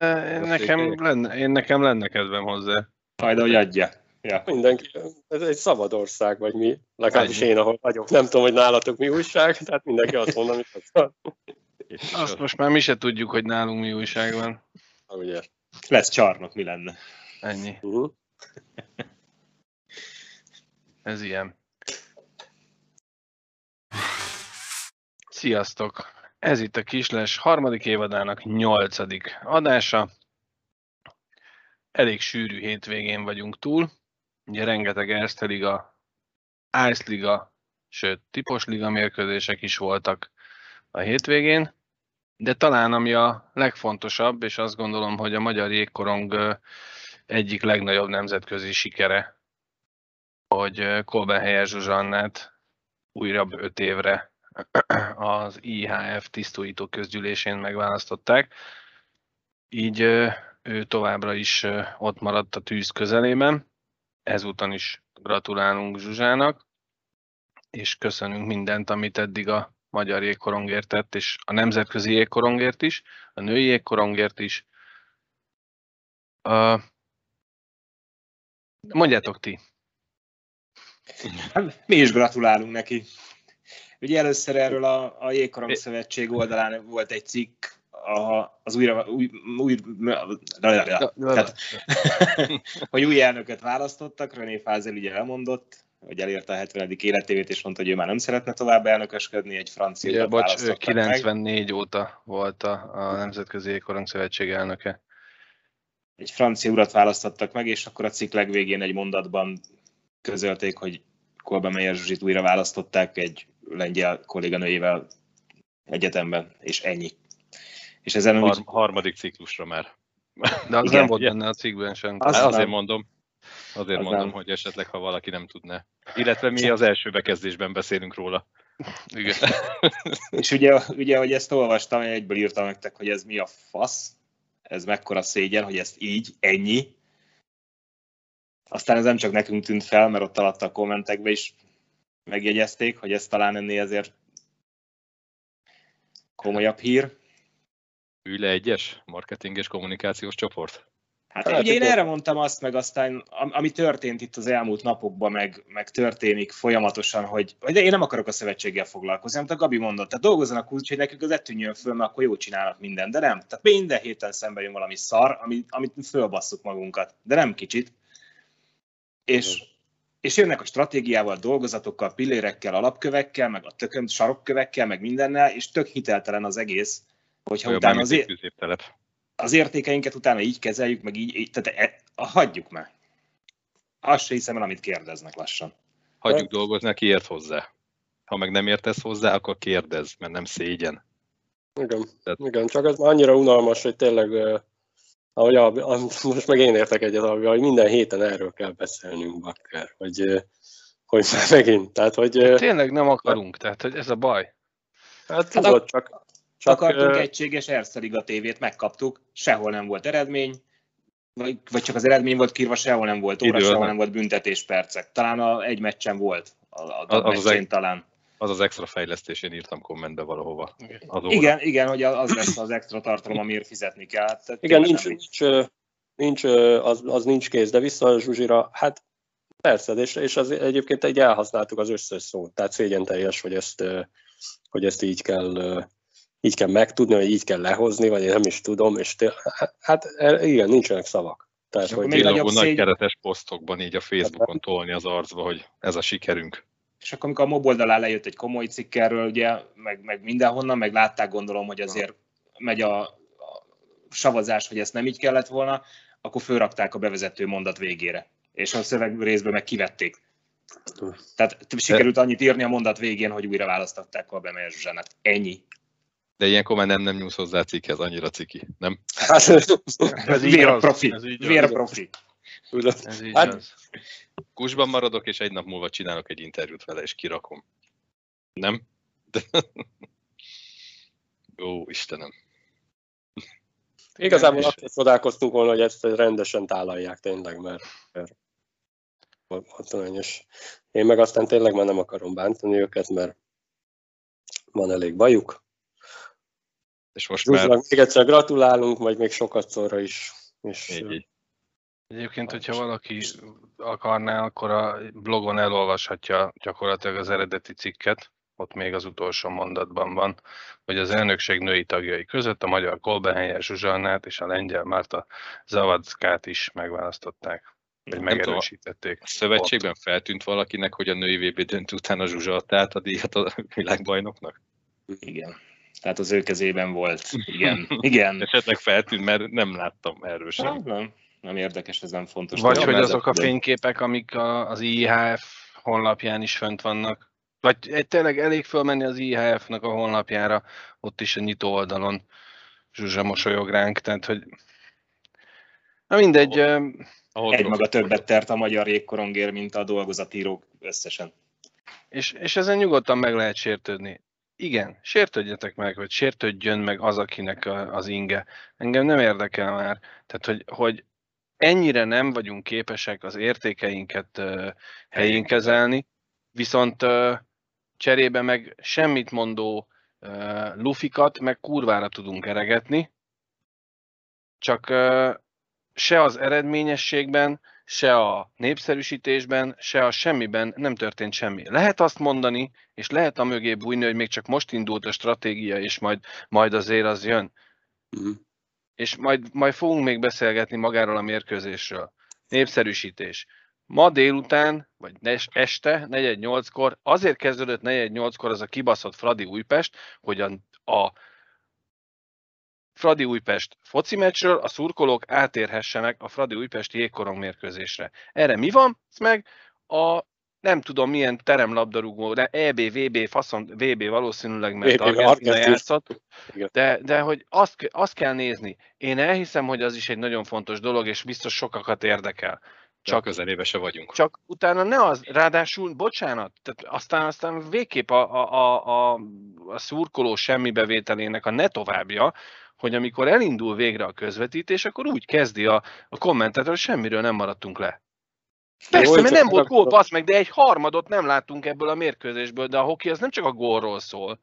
Én nekem, lenne, én nekem lenne kedvem hozzá. Majd, hogy adja. Ja. Mindenki, ez egy szabad ország, vagy mi, legalábbis én, ahol vagyok. Nem tudom, hogy nálatok mi újság, tehát mindenki azt mond, amit akar. Azt most már mi se tudjuk, hogy nálunk mi újság van. Ugye? Lesz csarnok, mi lenne? Ennyi. Uh-huh. Ez ilyen. Sziasztok! Ez itt a Kisles harmadik évadának nyolcadik adása. Elég sűrű hétvégén vagyunk túl. Ugye rengeteg Erste Liga, Ice Liga, sőt Tipos Liga mérkőzések is voltak a hétvégén. De talán ami a legfontosabb, és azt gondolom, hogy a magyar jégkorong egyik legnagyobb nemzetközi sikere, hogy Kolbenhelyer Zsuzsannát újra öt évre az IHF tisztújító közgyűlésén megválasztották. Így ő továbbra is ott maradt a tűz közelében. Ezúton is gratulálunk Zsuzsának, és köszönünk mindent, amit eddig a magyar jégkorongért tett, és a nemzetközi jégkorongért is, a női jégkorongért is. Uh, mondjátok ti. Hát, mi is gratulálunk neki. Ugye először erről a, a Jégkorong Szövetség oldalán volt egy cikk, a, az újra, új, új, tehát, hogy új elnököt választottak, René Fázel ugye elmondott, hogy elérte a 70. életévét, és mondta, hogy ő már nem szeretne tovább elnökösködni, egy francia urat bocs, ő választottak 94 meg. óta volt a, a Nemzetközi Jégkorong Szövetség elnöke. Egy francia urat választottak meg, és akkor a cikk legvégén egy mondatban közölték, hogy Kolbe Meyer Zsuzsit újra választották egy lengyel kolléganőjével egyetemben, és ennyi. És ezen úgy, Har- harmadik ciklusra már. De az Igen, nem volt benne a cikkben sem. Az Hát azért nem. mondom, azért Az mondom, nem. hogy esetleg, ha valaki nem tudná. Illetve mi az első bekezdésben beszélünk róla. Igen. És ugye, ugye, hogy ezt olvastam, én egyből írtam nektek, hogy ez mi a fasz, ez mekkora szégyen, hogy ezt így, ennyi. Aztán ez nem csak nekünk tűnt fel, mert ott alatt a kommentekbe is megjegyezték, hogy ez talán ennél azért komolyabb hír. Le egyes marketing és kommunikációs csoport. Hát, Hát ugye én erre mondtam azt, meg aztán, am- ami történt itt az elmúlt napokban, meg, meg történik folyamatosan, hogy, hogy de én nem akarok a szövetséggel foglalkozni, amit a Gabi mondott. Tehát dolgozzanak úgy, hogy nekük az ettűnjön föl, mert akkor jól csinálnak mindent, de nem. Tehát minden héten szembe jön valami szar, ami, amit fölbasszuk magunkat, de nem kicsit. És, és jönnek a stratégiával, dolgozatokkal, pillérekkel, alapkövekkel, meg a tököm sarokkövekkel, meg mindennel, és tök hiteltelen az egész, hogyha Olyan utána azért középtelep. az értékeinket utána így kezeljük, meg így, így tehát e, a, hagyjuk meg. Azt se hiszem el, amit kérdeznek lassan. Hagyjuk dolgozni, aki ért hozzá. Ha meg nem értesz hozzá, akkor kérdezz, mert nem szégyen. Igen, Tehát- igen, csak ez már annyira unalmas, hogy tényleg, ahogy a, a, most meg én értek egyet, hogy minden héten erről kell beszélnünk, bakker, hogy, hogy már megint, tehát hogy, eh, Tényleg nem akarunk, tehát hogy ez a baj. hát Hát tudod, csak, Csak csak Akartunk eh, egységes Erszeliga tévét, megkaptuk, sehol nem volt eredmény, vagy, vagy csak az eredmény volt kírva, sehol nem volt óra, Idő, sehol nem. nem volt büntetéspercek. Talán a, egy meccsen volt, a, a, Az- a az az egy- talán. Az az extra fejlesztés, én írtam kommentbe valahova. Az óra. Igen, igen, hogy az lesz az extra tartalom, amiért fizetni kell. Tehát igen, nincs, nincs, nincs az, az nincs kész, de vissza a Zsuzsira, hát persze, és, és az egyébként egy elhasználtuk az összes szót, tehát szégyen teljes, hogy ezt, hogy ezt így kell így kell megtudni, vagy így kell lehozni, vagy én nem is tudom, és té- hát eh, igen, nincsenek szavak. Tehát, És hogy még nagyobb nagy szégy- keretes posztokban így a Facebookon tolni az arcba, hogy ez a sikerünk. És akkor, amikor a mob oldalán lejött egy komoly cikk erről, ugye, meg, meg mindenhonnan, meg látták gondolom, hogy azért megy a, a savazás, hogy ezt nem így kellett volna, akkor fölrakták a bevezető mondat végére. És a szöveg részből meg kivették. Tehát sikerült annyit írni a mondat végén, hogy újra választották a Bemeyer Zsuzsánát. Ennyi. De ilyenkor már nem, nem nyúlsz hozzá a cikkhez, annyira ciki, nem? hát, Ez így Vér profi. ez így Vér profi. Tudod, Ez így Hát- az. Kusban maradok, és egy nap múlva csinálok egy interjút vele, és kirakom. Nem? De... Ó, Istenem. Igazából akkor csodálkoztunk volna, hogy ezt rendesen tálalják tényleg, mert, mert hatalányos. Én meg aztán tényleg már nem akarom bántani őket, mert van elég bajuk. És most már Zsuzsnak még egyszer gratulálunk, majd még sokat szóra is. És így, így. Egyébként, hogyha valaki akarná, akkor a blogon elolvashatja gyakorlatilag az eredeti cikket, ott még az utolsó mondatban van, hogy az elnökség női tagjai között a magyar Kolbehelyer Zsuzsannát és a lengyel Márta Zavackát is megválasztották, vagy megerősítették. A szövetségben feltűnt valakinek, hogy a női VB döntő után a Zsuzsa adta át a díjat a világbajnoknak? Igen. Tehát az ő kezében volt. Igen. Igen. Esetleg feltűnt, mert nem láttam erről sem. Hát nem, nem érdekes, ez nem fontos. Vagy hogy azok a fényképek, amik a, az IHF honlapján is fönt vannak. Vagy egy- tényleg elég fölmenni az IHF-nak a honlapjára, ott is a nyitó oldalon Zsuzsa mosolyog ránk, tehát hogy Na mindegy, ö, Ahol Egy maga többet tert a magyar jégkorongér, mint a dolgozatírók összesen. és, és ezen nyugodtan meg lehet sértődni. Igen, sértődjetek meg, vagy sértődjön meg az, akinek az inge. Engem nem érdekel már. Tehát, hogy, hogy ennyire nem vagyunk képesek az értékeinket helyén kezelni, viszont cserébe meg semmit mondó lufikat, meg kurvára tudunk eregetni, csak se az eredményességben, se a népszerűsítésben, se a semmiben nem történt semmi. Lehet azt mondani, és lehet a mögé bújni, hogy még csak most indult a stratégia, és majd, majd azért az jön. És majd, majd fogunk még beszélgetni magáról a mérkőzésről. Népszerűsítés. Ma délután, vagy este, 4-8-kor, azért kezdődött 4-8-kor az a kibaszott Fradi Újpest, hogy a, a Fradi Újpest foci meccsről a szurkolók átérhessenek a Fradi Újpesti jégkorong mérkőzésre. Erre mi van? Ez meg a nem tudom milyen teremlabdarúgó, de EB, VB, faszon, VB valószínűleg, mert VB, Argentina játszott, de, de hogy azt, azt kell nézni. Én elhiszem, hogy az is egy nagyon fontos dolog, és biztos sokakat érdekel. Csak közelébe se vagyunk. csak utána ne az, ráadásul, bocsánat, tehát aztán, aztán végképp a, a, a, a, a szurkoló semmibevételének a ne továbbja, hogy amikor elindul végre a közvetítés, akkor úgy kezdi a, a kommentátor, hogy semmiről nem maradtunk le. Persze, Jó, mert nem volt gól, basz meg, de egy harmadot nem láttunk ebből a mérkőzésből, de a hoki az nem csak a gólról szól.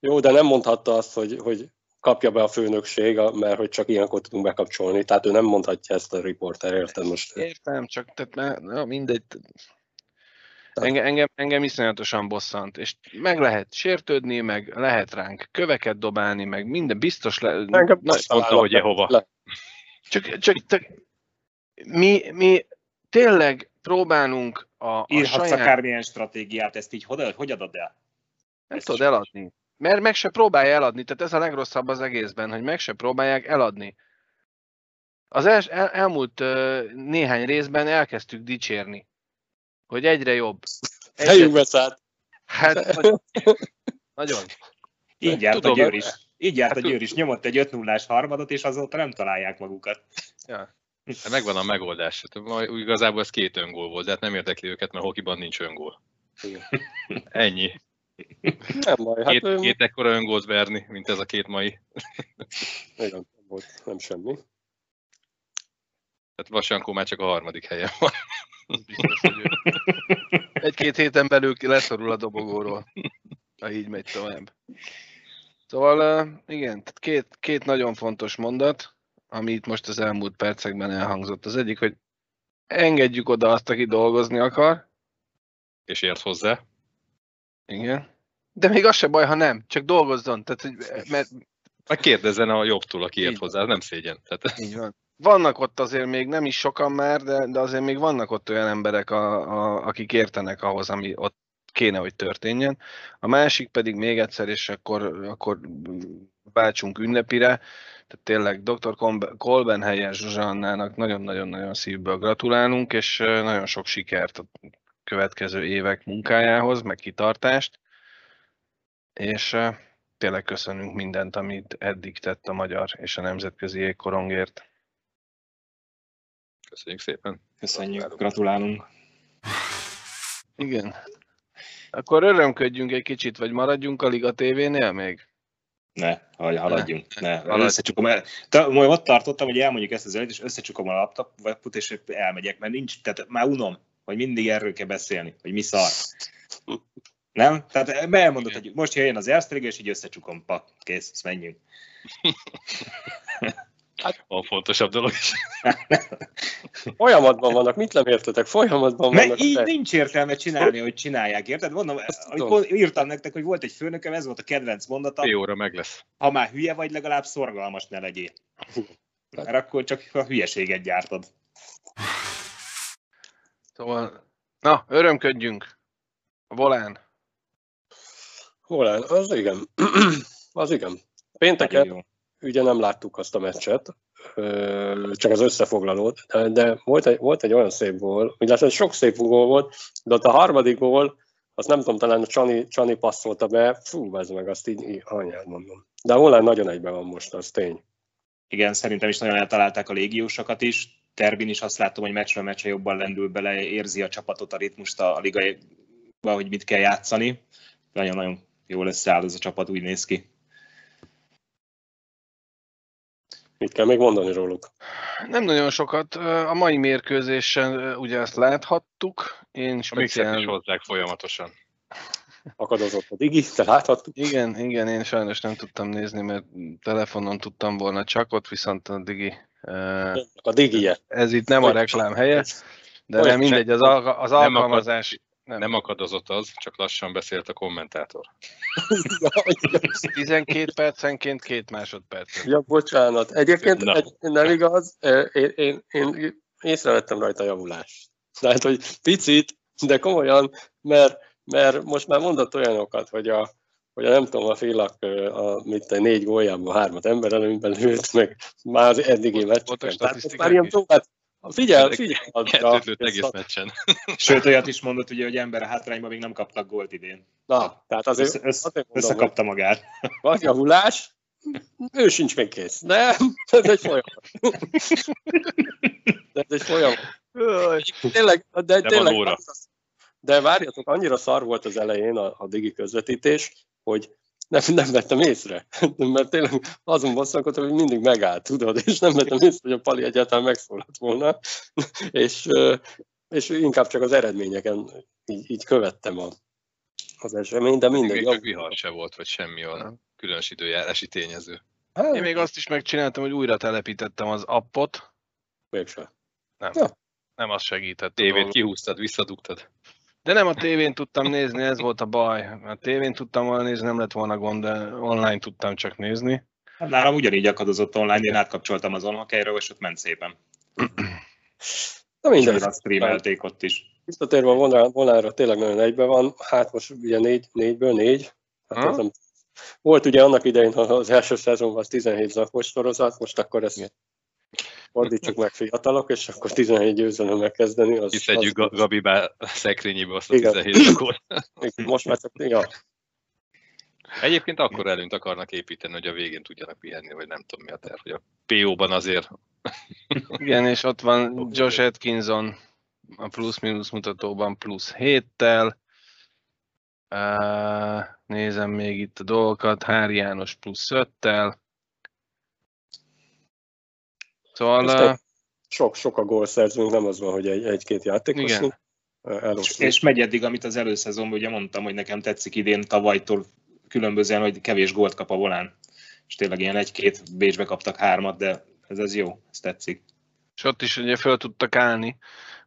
Jó, de nem mondhatta azt, hogy, hogy kapja be a főnökség, mert hogy csak ilyenkor tudunk bekapcsolni. Tehát ő nem mondhatja ezt a riporter, érted most? Értem, csak tehát, na, mindegy. Engem, engem, engem iszonyatosan bosszant, és meg lehet sértődni, meg lehet ránk köveket dobálni, meg minden biztos le... Engem Na, mondta, hogy Jehova. Le. csak, csak, csak mi, mi tényleg próbálunk a, a Írhatsz saját... akármilyen stratégiát, ezt így hogy, hogy adod el? Nem tudod eladni. Mert meg se próbálja eladni, tehát ez a legrosszabb az egészben, hogy meg se próbálják eladni. Az el, el, elmúlt uh, néhány részben elkezdtük dicsérni, hogy egyre jobb. Helyünk beszállt. Hát, nagyon. nagyon. Így járt Tudom, a Győr is. Így járt hát a Győr is. Nyomott egy 5 0 harmadot, és azóta nem találják magukat. Ja. Hát megvan a megoldás. Hát, ma- Igazából ez két öngól volt, de hát nem érdekli őket, mert hokiban nincs öngól. Igen. Ennyi. Nem baj, hát Két, ő- két ekkora öngót verni, mint ez a két mai. igen, nem volt, nem semmi. Tehát Vasankó már csak a harmadik helyen van. Biztos, hogy. Egy-két héten belül ki leszorul a dobogóról, ha így megy tovább. Szóval igen, tehát két, két nagyon fontos mondat, ami itt most az elmúlt percekben elhangzott. Az egyik, hogy engedjük oda azt, aki dolgozni akar, És ért hozzá. igen, de még az se baj, ha nem, csak dolgozzon, tehát, hogy, mert Meg kérdezzen a jobbtól, aki ért hozzá, nem szégyen. Tehát Így van. Vannak ott azért még nem is sokan már, de, de azért még vannak ott olyan emberek, a, a, akik értenek ahhoz, ami ott kéne, hogy történjen. A másik pedig még egyszer, és akkor, akkor váltsunk ünnepire, tehát tényleg dr. Kolbe- Kolbenhelyen Zsuzsannának nagyon-nagyon-nagyon szívből gratulálunk, és nagyon sok sikert a következő évek munkájához, meg kitartást, és tényleg köszönünk mindent, amit eddig tett a magyar és a nemzetközi jégkorongért. köszönjük szépen. Köszönjük, gratulálunk. Igen. Akkor örömködjünk egy kicsit, vagy maradjunk a Liga TV-nél még? Ne, haladjunk. Ne, Haladj. összecsukom el. Te, majd ott tartottam, hogy elmondjuk ezt az előtt, és összecsukom a laptopot, és elmegyek, mert nincs, tehát már unom, hogy mindig erről kell beszélni, hogy mi szar. Nem? Tehát elmondod, hogy most jöjjön az Erste Liga, és így összecsukom, pa, kész, ezt menjünk. Van fontosabb dolog is. Folyamatban vannak, mit nem értetek? Folyamatban vannak. Mert így nincs értelme csinálni, hogy csinálják, érted? Mondom, amikor írtam nektek, hogy volt egy főnököm, ez volt a kedvenc mondata, Fél óra meg lesz. ha már hülye vagy, legalább szorgalmas ne legyél. Mert akkor csak a hülyeséget gyártod. Szóval, na, örömködjünk. A volán. Hol áll? Az igen. az igen. Nagyon Pénteken jó. Ugye nem láttuk azt a meccset, csak az összefoglalót, de, volt, egy, volt egy olyan szép gól, illetve sok szép gól volt, de ott a harmadik gól, azt nem tudom, talán a Csani, Csani passzolta be, fú, ez meg azt így, anyád mondom. De Holland nagyon egyben van most, az tény. Igen, szerintem is nagyon eltalálták a légiósokat is. Terbin is azt látom, hogy meccsről meccsre jobban lendül bele, érzi a csapatot, a ritmust a, a ligaiba, hogy mit kell játszani. Nagyon-nagyon jól összeáll ez a csapat, úgy néz ki. Mit kell még mondani róluk? Nem nagyon sokat. A mai mérkőzésen ugye ezt láthattuk. Én A mixet is speciál... hozzák folyamatosan. Akadozott a digi, te láthattuk. Igen, igen, én sajnos nem tudtam nézni, mert telefonon tudtam volna csak ott, viszont a digi... A digije. Ez itt nem a reklám helye, de nem mindegy, az, alga- az Nem alkalmazás... Nem, Nem akadozott az, csak lassan beszélt a kommentátor. 12 percenként két másodperc. ja, bocsánat. Egyébként Na. egy, nem igaz, én, én, én észrevettem rajta javulást. Tehát, hogy picit, de komolyan, mert, mert most már mondott olyanokat, hogy a, hogy a nem tudom, a félak, a, mit a négy góljában hármat ember előnyben lőtt, meg már eddigi Voltak meccseken. Tehát most már ilyen is. Figyel, figyel. Kettőt egész meccsen. Sőt, olyat is mondott, ugye, hogy ember hátrányban még nem kaptak gólt idén. Na, tehát azért, Össze, össze, azért mondom, összekapta magát. van javulás, ő sincs még kész, de ez egy folyamat. De ez egy folyamat. Tényleg, de, De tényleg, de várjatok, annyira szar volt az elején a, a digi közvetítés, hogy nem, nem vettem észre. Mert tényleg azon bosszankodtam, hogy mindig megállt, tudod, és nem vettem észre, hogy a Pali egyáltalán megszólalt volna. és, és inkább csak az eredményeken így, így követtem a, az eseményt, de mindegy. Még csak vihar se volt, vagy semmi a különös időjárási tényező. Hát, Én még azt is megcsináltam, hogy újra telepítettem az appot. mégsem. Nem. Ja. Nem az segített. Tévét kihúztad, visszadugtad. De nem a tévén tudtam nézni, ez volt a baj. A tévén tudtam volna nézni, nem lett volna gond, de online tudtam csak nézni. Hát nálam ugyanígy akadozott online, én átkapcsoltam az onhakelyről, és ott ment szépen. Na És mindegy. újra streamelték ott is. Visszatérve a vonal, vonalra tényleg nagyon egyben van, hát most ugye négy, négyből négy. Hát ez nem... Volt ugye annak idején, ha az első szezonban az 17 zakos sorozat, most akkor ezt fordítsuk meg fiatalok, és akkor 17 győzelemmel kezdeni. Az, Kiszedjük az, Ga- Gabibá szekrényébe azt a Igen. 17 gólt. most már csak, ja, Egyébként akkor előnyt akarnak építeni, hogy a végén tudjanak pihenni, vagy nem tudom mi a terv, hogy a PO-ban azért Igen, és ott van Josh Atkinson a plusz-minusz mutatóban plusz 7-tel. Uh, nézem még itt a dolgokat. Hári János plusz 5-tel. Szóval sok, sok a gólszerzőnk, nem az van, hogy egy, egy-két játékos. Igen. Eloszlik. És megy eddig, amit az előszezonban ugye mondtam, hogy nekem tetszik idén tavalytól különbözően, hogy kevés gólt kap a volán. És tényleg ilyen egy-két, Bécsbe kaptak hármat, de ez, ez jó, ez tetszik. és ott is ugye föl tudtak állni,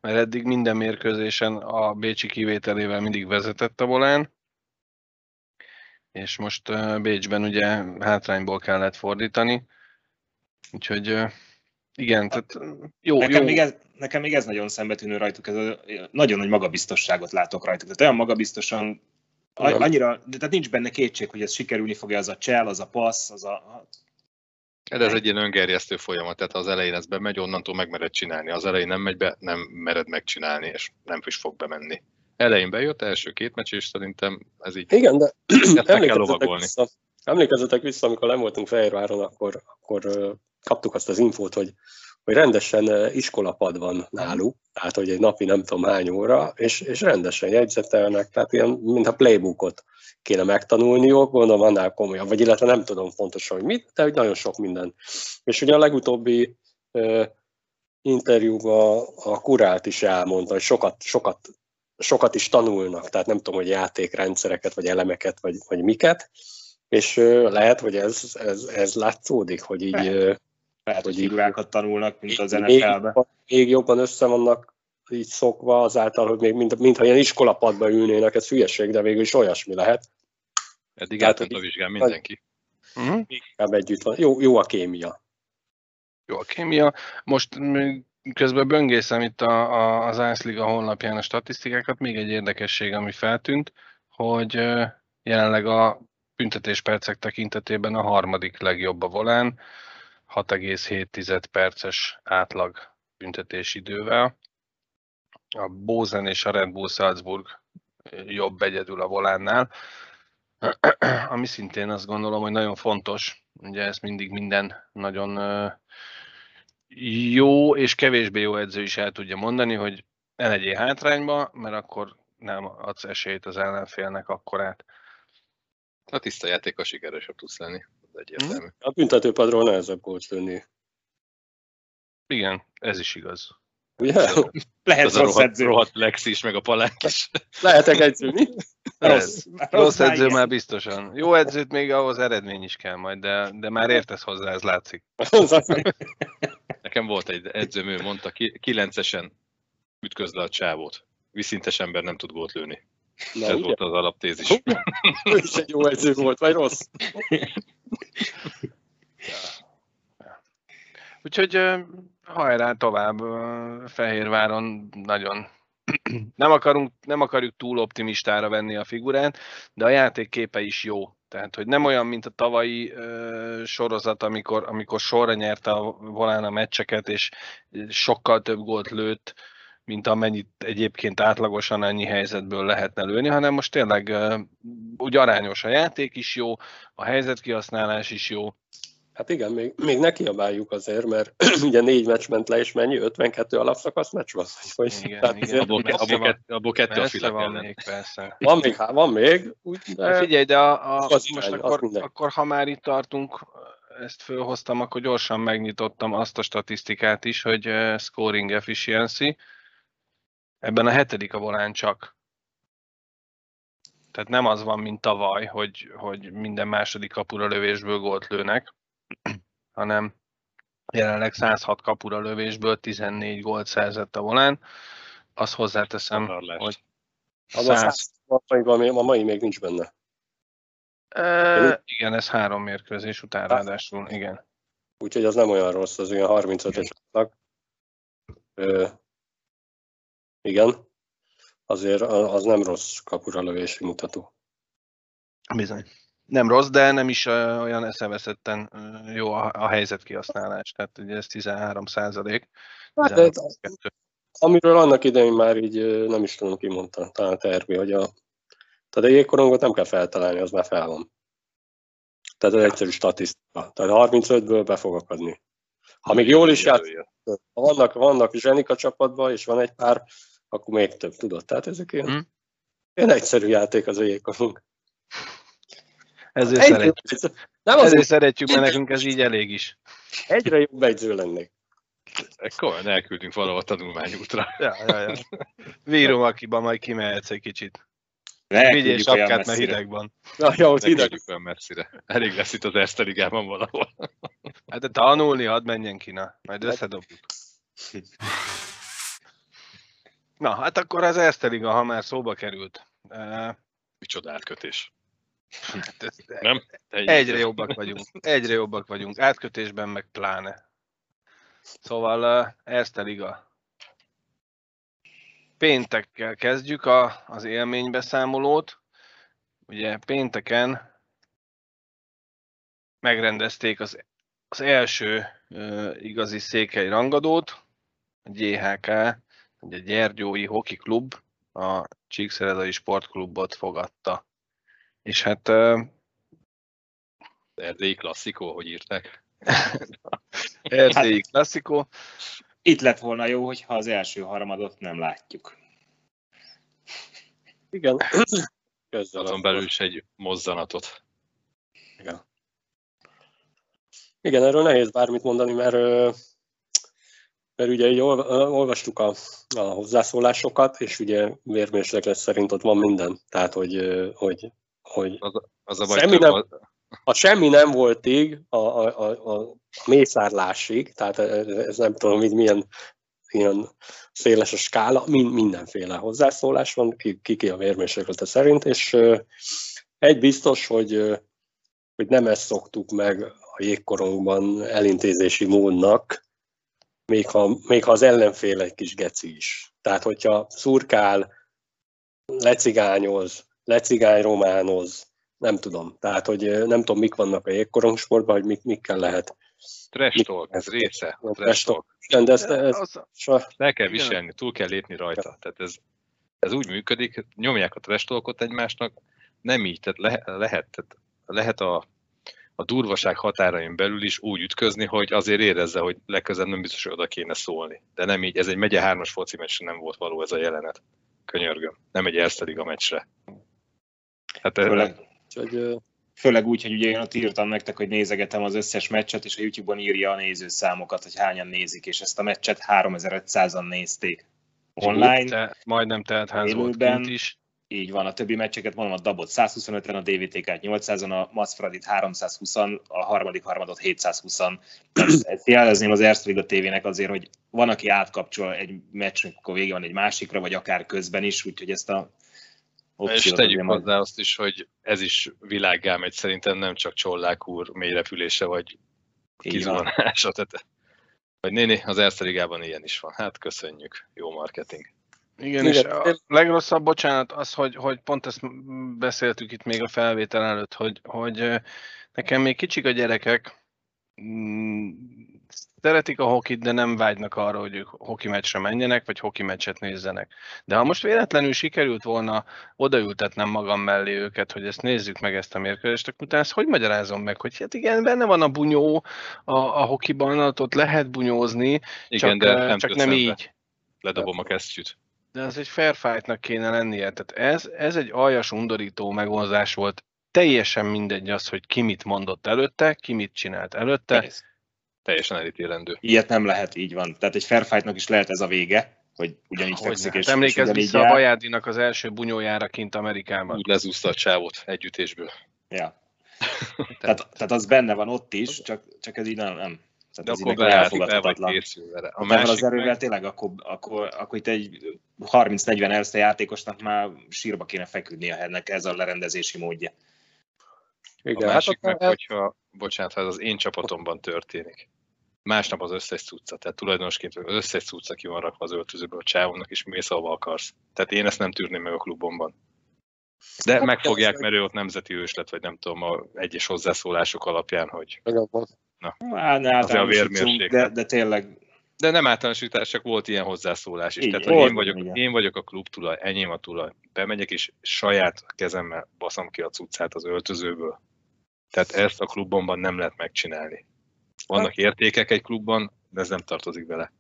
mert eddig minden mérkőzésen a Bécsi kivételével mindig vezetett a volán. És most Bécsben ugye hátrányból kellett fordítani. Úgyhogy igen, tehát uh, jó, Nekem jó. még, ez, nekem még ez nagyon szembetűnő rajtuk, ez a, nagyon nagy magabiztosságot látok rajtuk. Tehát olyan magabiztosan, a- annyira, de tehát nincs benne kétség, hogy ez sikerülni fogja, az a csel, az a passz, az a... De ez egy ilyen öngerjesztő folyamat, tehát az elején ez bemegy, onnantól megmered csinálni. Az elején nem megy be, nem mered megcsinálni, és nem is fog bemenni. Elején bejött, első két meccs, és szerintem ez így Igen, de meg kell lovagolni. vissza, emlékezzetek vissza, amikor nem voltunk Fehérváron, akkor, akkor kaptuk azt az infót, hogy, hogy rendesen iskolapad van náluk, tehát hogy egy napi nem tudom hány óra, és, és rendesen jegyzetelnek, tehát ilyen, mintha playbookot kéne megtanulniuk, gondolom annál komolyan, vagy illetve nem tudom pontosan, hogy mit, de hogy nagyon sok minden. És ugye a legutóbbi uh, interjúban a Kurát is elmondta, hogy sokat, sokat, sokat is tanulnak, tehát nem tudom, hogy játékrendszereket, vagy elemeket, vagy, vagy miket, és lehet, hogy ez, ez, ez látszódik, hogy így... Lehet, hogy figurákat tanulnak, mint az NFL-ben. Még jobban össze vannak így szokva azáltal, hogy még mint, mintha ilyen iskolapadba ülnének, ez hülyeség, de végül is olyasmi lehet. Eddig átment a vizsgán mindenki. Uh-huh. Inkább együtt van. Jó, jó a kémia. Jó a kémia. Most közben böngészem itt a, a, az Ászliga honlapján a statisztikákat. Még egy érdekesség, ami feltűnt, hogy jelenleg a büntetéspercek tekintetében a harmadik legjobb a volán, 6,7 perces átlag büntetésidővel. A Bózen és a Red Bull Salzburg jobb egyedül a volánnál, ami szintén azt gondolom, hogy nagyon fontos. Ugye ez mindig minden nagyon jó és kevésbé jó edző is el tudja mondani, hogy ne legyél hátrányba, mert akkor nem adsz esélyt az ellenfélnek akkorát. A tiszta játék a sikeresebb tudsz lenni egyértelmű. A büntetőpadról nehezebb gólt lőni. Igen, ez is igaz. Ugye? Lehet az rossz edző. Rohadt Lex is, meg a palánk is. Lehetek edző, mi? Rossz, rossz, rossz edző már biztosan. Jó edzőt még ahhoz eredmény is kell majd, de, de már értesz hozzá, ez látszik. Nekem volt egy edzőm, ő mondta, kilencesen ütközle a csávót. Viszintes ember nem tud gólt lőni. Na, Ez ugye? volt az alaptézis. ő is egy jó edző volt, vagy rossz? Úgyhogy hajrá tovább Fehérváron nagyon nem, akarunk, nem akarjuk túl optimistára venni a figurán, de a játék képe is jó. Tehát, hogy nem olyan, mint a tavalyi ö, sorozat, amikor, amikor sorra nyerte a volán a meccseket, és sokkal több gólt lőtt, mint amennyit egyébként átlagosan ennyi helyzetből lehetne lőni, hanem most tényleg úgy arányos a játék is jó, a helyzetkihasználás is jó, Hát igen, még, még ne kiabáljuk azért, mert ugye négy meccs ment le, és mennyi? 52 alapszakasz meccs van? Vagy, igen, hát igen. Abból, abból, kett, abból kettő a filek van még, persze. Van még, hát van még. Úgy, de... figyelj, de a, a, az most irány, akkor, akkor, ha már itt tartunk, ezt fölhoztam, akkor gyorsan megnyitottam azt a statisztikát is, hogy scoring efficiency. Ebben a hetedik a volán csak. Tehát nem az van, mint tavaly, hogy, hogy minden második kapura lövésből gólt lőnek, hanem jelenleg 106 kapura lövésből 14 gólt szerzett a volán. Azt hozzáteszem, hogy az 100... a mai még nincs benne. E, igen, ez három mérkőzés után ráadásul, igen. Úgyhogy az nem olyan rossz, az olyan 35-ös igen, azért az nem rossz kapura lövési mutató. Bizony nem rossz, de nem is olyan eszeveszetten jó a, a helyzet kihasználás. Tehát ugye ez 13 százalék. Hát, amiről annak idején már így nem is tudom ki mondta, talán tervi, hogy a, tehát a jégkorongot nem kell feltalálni, az már fel van. Tehát ez egyszerű statisztika. Tehát 35-ből be fog akadni. Ha még jól is játszik, ha vannak, vannak zsenik a csapatban, és van egy pár, akkor még több, tudod. Tehát ezek ilyen, hmm. ilyen egyszerű játék az a jégkorong. Ezért Egy, szeretjük. Nem Ezért az szeretjük, mert nekünk ez így elég is. Egyre jobb egyző lennék. Komolyan elküldünk valahol tanulmányútra. Ja, ja, ja. Vírom, akiben majd kimehetsz egy kicsit. Vigyél sapkát, mert hideg van. Ja, ja ott hideg. olyan messzire. Elég lesz itt az Erste Ligában valahol. Hát de tanulni, hadd menjen ki, na. Majd összedobjuk. Na, hát akkor az Erste Liga, ha már szóba került. Micsoda átkötés. Hát ez, nem? Egyre jobbak vagyunk. Egyre jobbak vagyunk. Átkötésben meg pláne. Szóval Erste Liga. Péntekkel kezdjük a, az élménybeszámolót. Ugye pénteken megrendezték az, az első uh, igazi székely rangadót, a GHK, ugye a Gyergyói Hoki Klub, a Csíkszeredai Sportklubot fogadta. És hát... Uh, Erdélyi klasszikó, hogy írták. Erdélyi klasszikó. Itt lett volna jó, hogyha az első harmadot nem látjuk. Igen. Közzel Azon belül is egy mozzanatot. Igen. Igen, erről nehéz bármit mondani, mert, mert ugye így olvastuk a, a hozzászólásokat, és ugye vérmérséklet szerint ott van minden. Tehát, hogy, hogy, hogy Az, az a baj, Semmi nem- az- a semmi nem voltig a, a, a, a mészárlásig, tehát ez nem tudom, hogy milyen ilyen széles a skála, mind, mindenféle hozzászólás van, ki, ki, ki a vérmérséklete szerint, és egy biztos, hogy, hogy nem ezt szoktuk meg a jégkorongban elintézési módnak, még ha, még ha az ellenfél egy kis geci is. Tehát, hogyha szurkál, lecigányoz, lecigány románoz, nem tudom. Tehát, hogy nem tudom, mik vannak a jégkorongsportban, hogy mik, mikkel lehet. trash talk, ez része. Trash talk. De ezt, ezt, Az, Le kell Igen. viselni, túl kell lépni rajta. Tehát ez, ez úgy működik, nyomják a trash talkot egymásnak, nem így, tehát le, lehet, tehát lehet a, a durvaság határain belül is úgy ütközni, hogy azért érezze, hogy legközelebb nem biztos, hogy oda kéne szólni. De nem így, ez egy megye hármas foci meccsre nem volt való ez a jelenet. Könyörgöm. Nem egy Erste Liga meccsre. Hát Főleg, hogy, főleg úgy, hogy ugye én ott írtam nektek, hogy nézegetem az összes meccset, és a YouTube-on írja a nézőszámokat, hogy hányan nézik, és ezt a meccset 3500-an nézték. Online, te, majdnem teltház volt Élőben. kint is. Így van, a többi meccseket mondom, a Dabot 125-en, a DVTK-t 800-on, a Masfradit 320-an, a harmadik harmadot 720-an. Ezt jelezném az Erste TV-nek azért, hogy van, aki átkapcsol egy meccs, akkor vége van egy másikra, vagy akár közben is, úgyhogy ezt a és tegyük majd- hozzá azt is, hogy ez is világgá megy, szerintem nem csak Csollák úr mélyrepülése, vagy kizuhanása. Tehát, vagy néni, az Erste Ligában ilyen is van. Hát köszönjük, jó marketing. Igen, Igen, és a legrosszabb, bocsánat, az, hogy, hogy pont ezt beszéltük itt még a felvétel előtt, hogy, hogy nekem még kicsik a gyerekek, mm, szeretik a hokit, de nem vágynak arra, hogy ők hoki meccsre menjenek, vagy hoki meccset nézzenek. De ha most véletlenül sikerült volna odaültetnem magam mellé őket, hogy ezt nézzük meg ezt a mérkőzést, akkor utána ezt hogy magyarázom meg, hogy hát igen, benne van a bunyó a, a hokiban, ott lehet bunyózni, Igen, csak, de nem csak nem így. Ledobom a kesztyűt. De ez egy fair fight-nak kéne lennie. Tehát ez, ez egy aljas, undorító megoldás volt. Teljesen mindegy az, hogy ki mit mondott előtte, ki mit csinált előtte. Persze. Teljesen elítélendő. Ilyet nem lehet, így van. Tehát egy fair fight-nak is lehet ez a vége, hogy ugyanígy Hogy fekszik, hát és, emlékezz és ugyanígy vissza a. Bajádinak az első bunyójára kint Amerikában. Úgy lezúzta a csávot együttésből. Ja. Tehát, tehát az benne van ott is, csak, csak ez így nem. nem. Tehát De ez akkor nekem beállt, be vagy készül vele. A A másik az erővel meg, tényleg akkor, akkor, akkor itt egy 30-40 Erste játékosnak már sírba kéne feküdni a hennek ez a lerendezési módja. a igen, hát másik akkor meg, hogyha, bocsánat, ha ez az én csapatomban történik. Másnap az összes cucca, tehát tulajdonosként az összes cucca ki van rakva az öltözőből a csávónak, és mész, ahova akarsz. Tehát én ezt nem tűrném meg a klubomban. De Hát megfogják, mert ő ott nemzeti ős lett, vagy nem tudom, a egyes hozzászólások alapján, hogy van. Hát, ne általánosítsunk, vérmérséklet. de, de tényleg De nem általánosítás, csak volt ilyen hozzászólás is. Így, Tehát, hogy én vagyok, igen. én vagyok a klub tulaj, enyém a tulaj. Bemegyek és saját kezemmel baszom ki a cuccát az öltözőből. Tehát ezt a klubomban nem lehet megcsinálni. Vannak értékek egy klubban, de ez nem tartozik bele.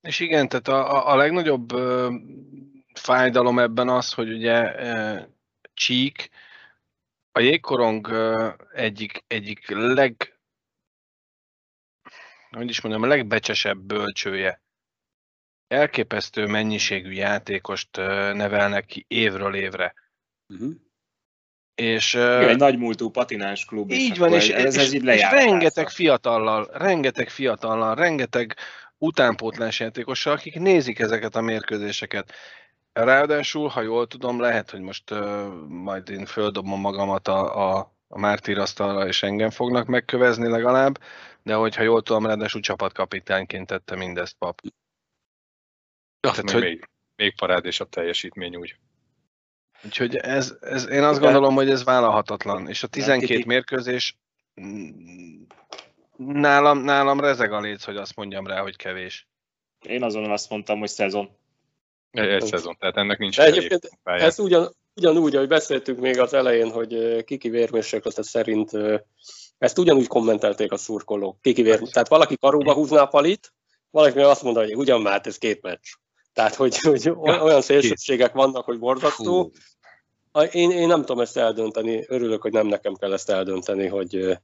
És igen, tehát a, a, a legnagyobb ö, fájdalom ebben az, hogy ugye ö, Csík a jégkorong ö, egyik, egyik leg, hogy is mondjam, a legbecsesebb bölcsője. Elképesztő mennyiségű játékost nevelnek ki évről évre. Uh-huh. És, Igen, egy nagy múltú patináns klub. így van, és, ez, ez és, így és rengeteg fiatallal, rengeteg fiatallal, rengeteg utánpótlás játékossal, akik nézik ezeket a mérkőzéseket. Ráadásul, ha jól tudom, lehet, hogy most uh, majd én földobom magamat a, a, a mártír asztalra, és engem fognak megkövezni legalább, de hogyha jól tudom, ráadásul csapatkapitányként tette mindezt pap. Tehát, Tehát, hogy... hogy- még, még parádés a teljesítmény úgy. Úgyhogy ez, ez, én azt gondolom, hogy ez vállalhatatlan. És a 12 Kiki. mérkőzés nálam, nálam rezeg a léc, hogy azt mondjam rá, hogy kevés. Én azon azt mondtam, hogy szezon. Egy, egy szezon, tehát ennek nincs De egyébként pályán. Ez ugyan, ugyanúgy, ahogy beszéltük még az elején, hogy Kiki vérmérséklete szerint ezt ugyanúgy kommentelték a szurkolók. Kiki vér, tehát valaki karóba húzná a palit, valaki meg azt mondta, hogy ugyan már hát ez két meccs. Tehát, hogy, hogy olyan szélsőségek vannak, hogy borzasztó. Én, én nem tudom ezt eldönteni, örülök, hogy nem nekem kell ezt eldönteni, hogy,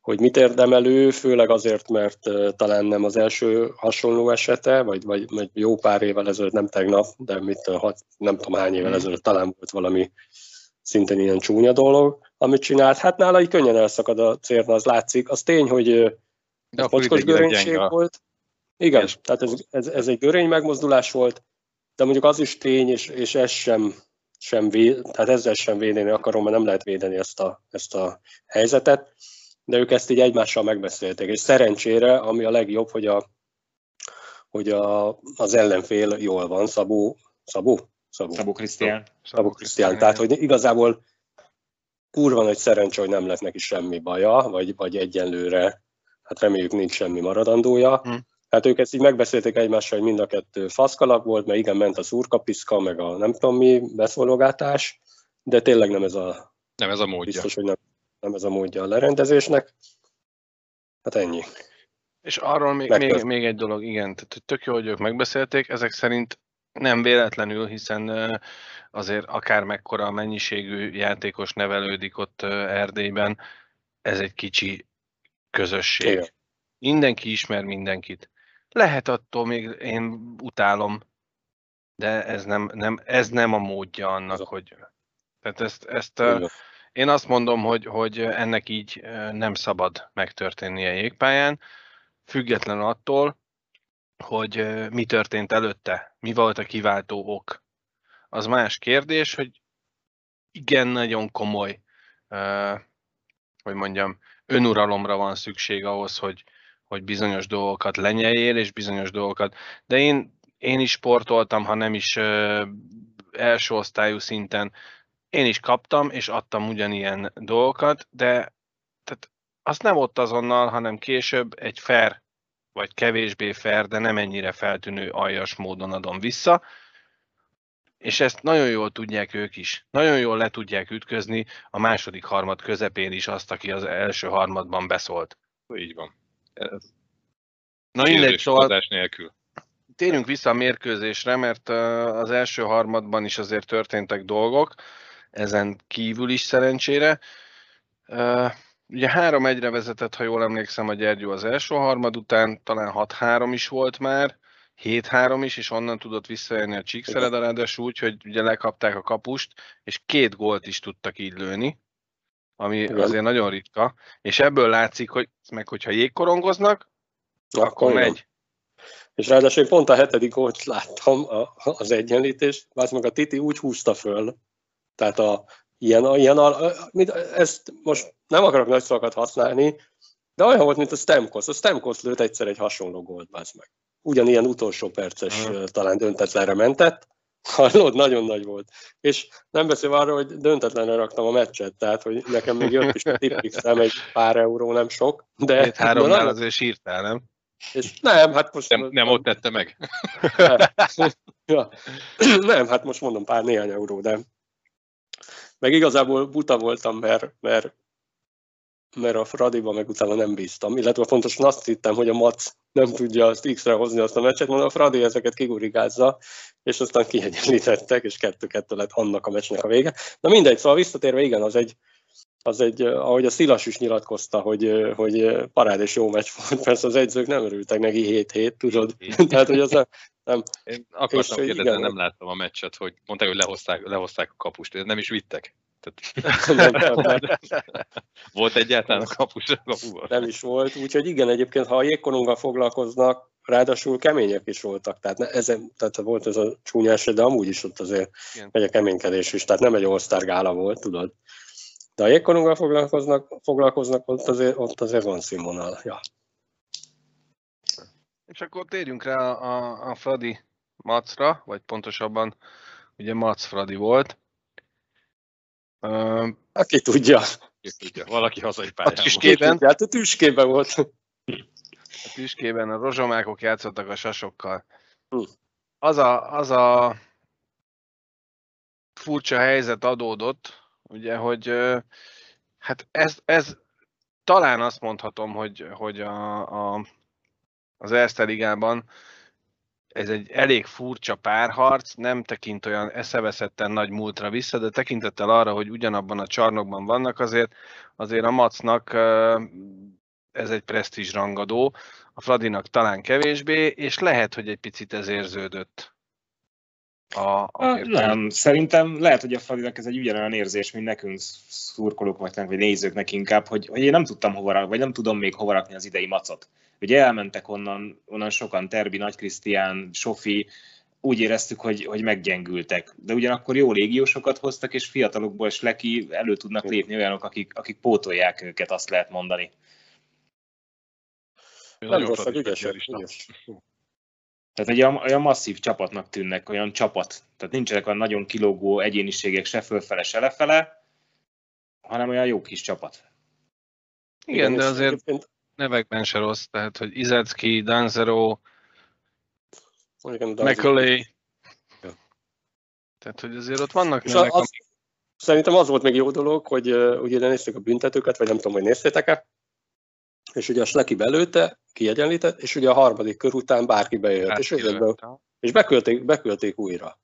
hogy mit érdemel ő, főleg azért, mert talán nem az első hasonló esete, vagy, vagy, vagy jó pár évvel ezelőtt, nem tegnap, de mit, hat, nem tudom hány évvel mm. ezelőtt talán volt valami szintén ilyen csúnya dolog, amit csinált. Hát nála így könnyen elszakad a cérna, az látszik. Az tény, hogy de pocskos görénység volt. Igen, és tehát ez, ez, ez, egy görény megmozdulás volt, de mondjuk az is tény, és, és ez sem, sem véd, tehát ezzel sem védeni akarom, mert nem lehet védeni ezt a, ezt a helyzetet, de ők ezt így egymással megbeszélték, és szerencsére, ami a legjobb, hogy, a, hogy a, az ellenfél jól van, Szabó, Szabó? Szabó, Szabó Krisztián. Szabó Krisztián, tehát hogy igazából kurva nagy szerencsé, hogy nem lett neki semmi baja, vagy, vagy egyenlőre, hát reméljük nincs semmi maradandója. Hm. Hát ők ezt így megbeszélték egymással, hogy mind a kettő faszkalap volt, mert igen, ment a szurkapiszka, meg a nem tudom mi beszólogatás, de tényleg nem ez a... Nem ez a módja. Biztos, hogy nem, nem ez a módja a lerendezésnek. Hát ennyi. És arról még, még, még egy dolog, igen, tehát tök jó, hogy ők megbeszélték, ezek szerint nem véletlenül, hiszen azért akár mekkora mennyiségű játékos nevelődik ott Erdélyben, ez egy kicsi közösség. Igen. Mindenki ismer mindenkit. Lehet attól még én utálom, de ez nem, nem, ez nem a módja annak, hogy... Tehát ezt, ezt én azt mondom, hogy, hogy ennek így nem szabad megtörténnie jégpályán, független attól, hogy mi történt előtte, mi volt a kiváltó ok. Az más kérdés, hogy igen, nagyon komoly, hogy mondjam, önuralomra van szükség ahhoz, hogy, hogy bizonyos dolgokat lenyeljél, és bizonyos dolgokat. De én, én is sportoltam, ha nem is első osztályú szinten. Én is kaptam, és adtam ugyanilyen dolgokat, de tehát az nem ott azonnal, hanem később egy fair, vagy kevésbé fair, de nem ennyire feltűnő aljas módon adom vissza. És ezt nagyon jól tudják ők is. Nagyon jól le tudják ütközni a második harmad közepén is azt, aki az első harmadban beszólt. Így van. Na mindegy, szóval nélkül. térjünk vissza a mérkőzésre, mert az első harmadban is azért történtek dolgok, ezen kívül is szerencsére. Ugye 3-1-re vezetett, ha jól emlékszem, a Gyergyó az első harmad után, talán 6-3 is volt már, 7-3 is, és onnan tudott visszajönni a Csíkszereda, ráadásul úgy, hogy ugye lekapták a kapust, és két gólt is tudtak így lőni, ami Igen. azért nagyon ritka, és ebből látszik, hogy meg hogyha jégkorongoznak, akkor, akkor megy. És ráadásul én pont a hetedik gólt láttam az egyenlítést, az meg a Titi úgy húzta föl, tehát a, ilyen, ilyen mit, ezt most nem akarok nagy szavakat használni, de olyan volt, mint a Stemkos. A Stemkos lőtt egyszer egy hasonló gólt, meg. Ugyanilyen utolsó perces, uh-huh. talán döntetlenre mentett, Hallod, nagyon nagy volt. És nem beszél arról, hogy döntetlenre raktam a meccset, tehát hogy nekem még jött is a tipixem egy pár euró, nem sok. De Két háromnál azért sírtál, nem? És nem, hát most... Nem, nem ott tette meg. ja. Nem, hát most mondom pár néhány euró, de meg igazából buta voltam, mert, mert mert a Fradiba meg utána nem bíztam, illetve pontosan azt hittem, hogy a Mac nem tudja azt X-re hozni azt a meccset, mondom, a Fradi ezeket kigurigázza, és aztán kiegyenlítettek, és kettő-kettő lett annak a meccsnek a vége. Na mindegy, szóval visszatérve, igen, az egy, az egy, ahogy a Szilas is nyilatkozta, hogy, hogy parád és jó meccs volt, persze az egyzők nem örültek neki 7-7, tudod? Tehát, hogy az nem, nem. Én akartam kérdezni, nem láttam a meccset, hogy mondták, hogy lehozták, lehozták a kapust, nem is vittek. Tehát... volt egyáltalán a kapus a kapuban? Nem is volt, úgyhogy igen, egyébként ha a jégkoronggal foglalkoznak, ráadásul kemények is voltak, tehát, ne, ezen, tehát volt ez a csúnyás, de amúgy is ott azért igen. megy a keménykedés is, tehát nem egy all gála volt, tudod. De a jégkoronggal foglalkoznak, foglalkoznak ott, azért, ott azért van színvonal. Ja. És akkor térjünk rá a, a Fradi Macra, vagy pontosabban ugye Mac Fradi volt. Uh, Aki tudja. Tudja. Valaki hazai pályán a tüskében, Hát a tüskében volt. A tüskében a rozsomákok játszottak a sasokkal. Hm. Az a, az a furcsa helyzet adódott, ugye, hogy hát ez, ez talán azt mondhatom, hogy, hogy a, a, az Erste Ligában ez egy elég furcsa párharc, nem tekint olyan eszeveszetten nagy múltra vissza, de tekintettel arra, hogy ugyanabban a csarnokban vannak, azért, azért a Macnak ez egy presztízs rangadó, a Fradinak talán kevésbé, és lehet, hogy egy picit ez érződött. A, a nem, szerintem lehet, hogy a Fradinak ez egy ugyanolyan érzés, mint nekünk szurkolók vagy nézőknek inkább, hogy, hogy én nem tudtam hova, vagy nem tudom még hova rakni az idei macot. Ugye elmentek onnan, onnan sokan, Terbi, Nagy Krisztián, Sofi, úgy éreztük, hogy, hogy meggyengültek. De ugyanakkor jó légiósokat hoztak, és fiatalokból is leki elő tudnak lépni olyanok, akik, akik pótolják őket, azt lehet mondani. Nem rosszak, ügyesek, ügyes. Tehát egy olyan, olyan masszív csapatnak tűnnek, olyan csapat. Tehát nincsenek olyan nagyon kilógó egyéniségek se fölfele, se lefele, hanem olyan jó kis csapat. Igen, Igen de azért egyébként... nevekben se rossz, tehát hogy Izecki, Danzero, McCauley. Ja. Tehát, hogy azért ott vannak És nevek, az, amik... Szerintem az volt még jó dolog, hogy uh, ugye néztük a büntetőket, vagy nem tudom, hogy néztétek-e, és ugye a Sleki belőtte, kiegyenlített, és ugye a harmadik kör után bárki bejött, bárki és, jött, és beküldték, beküldték újra.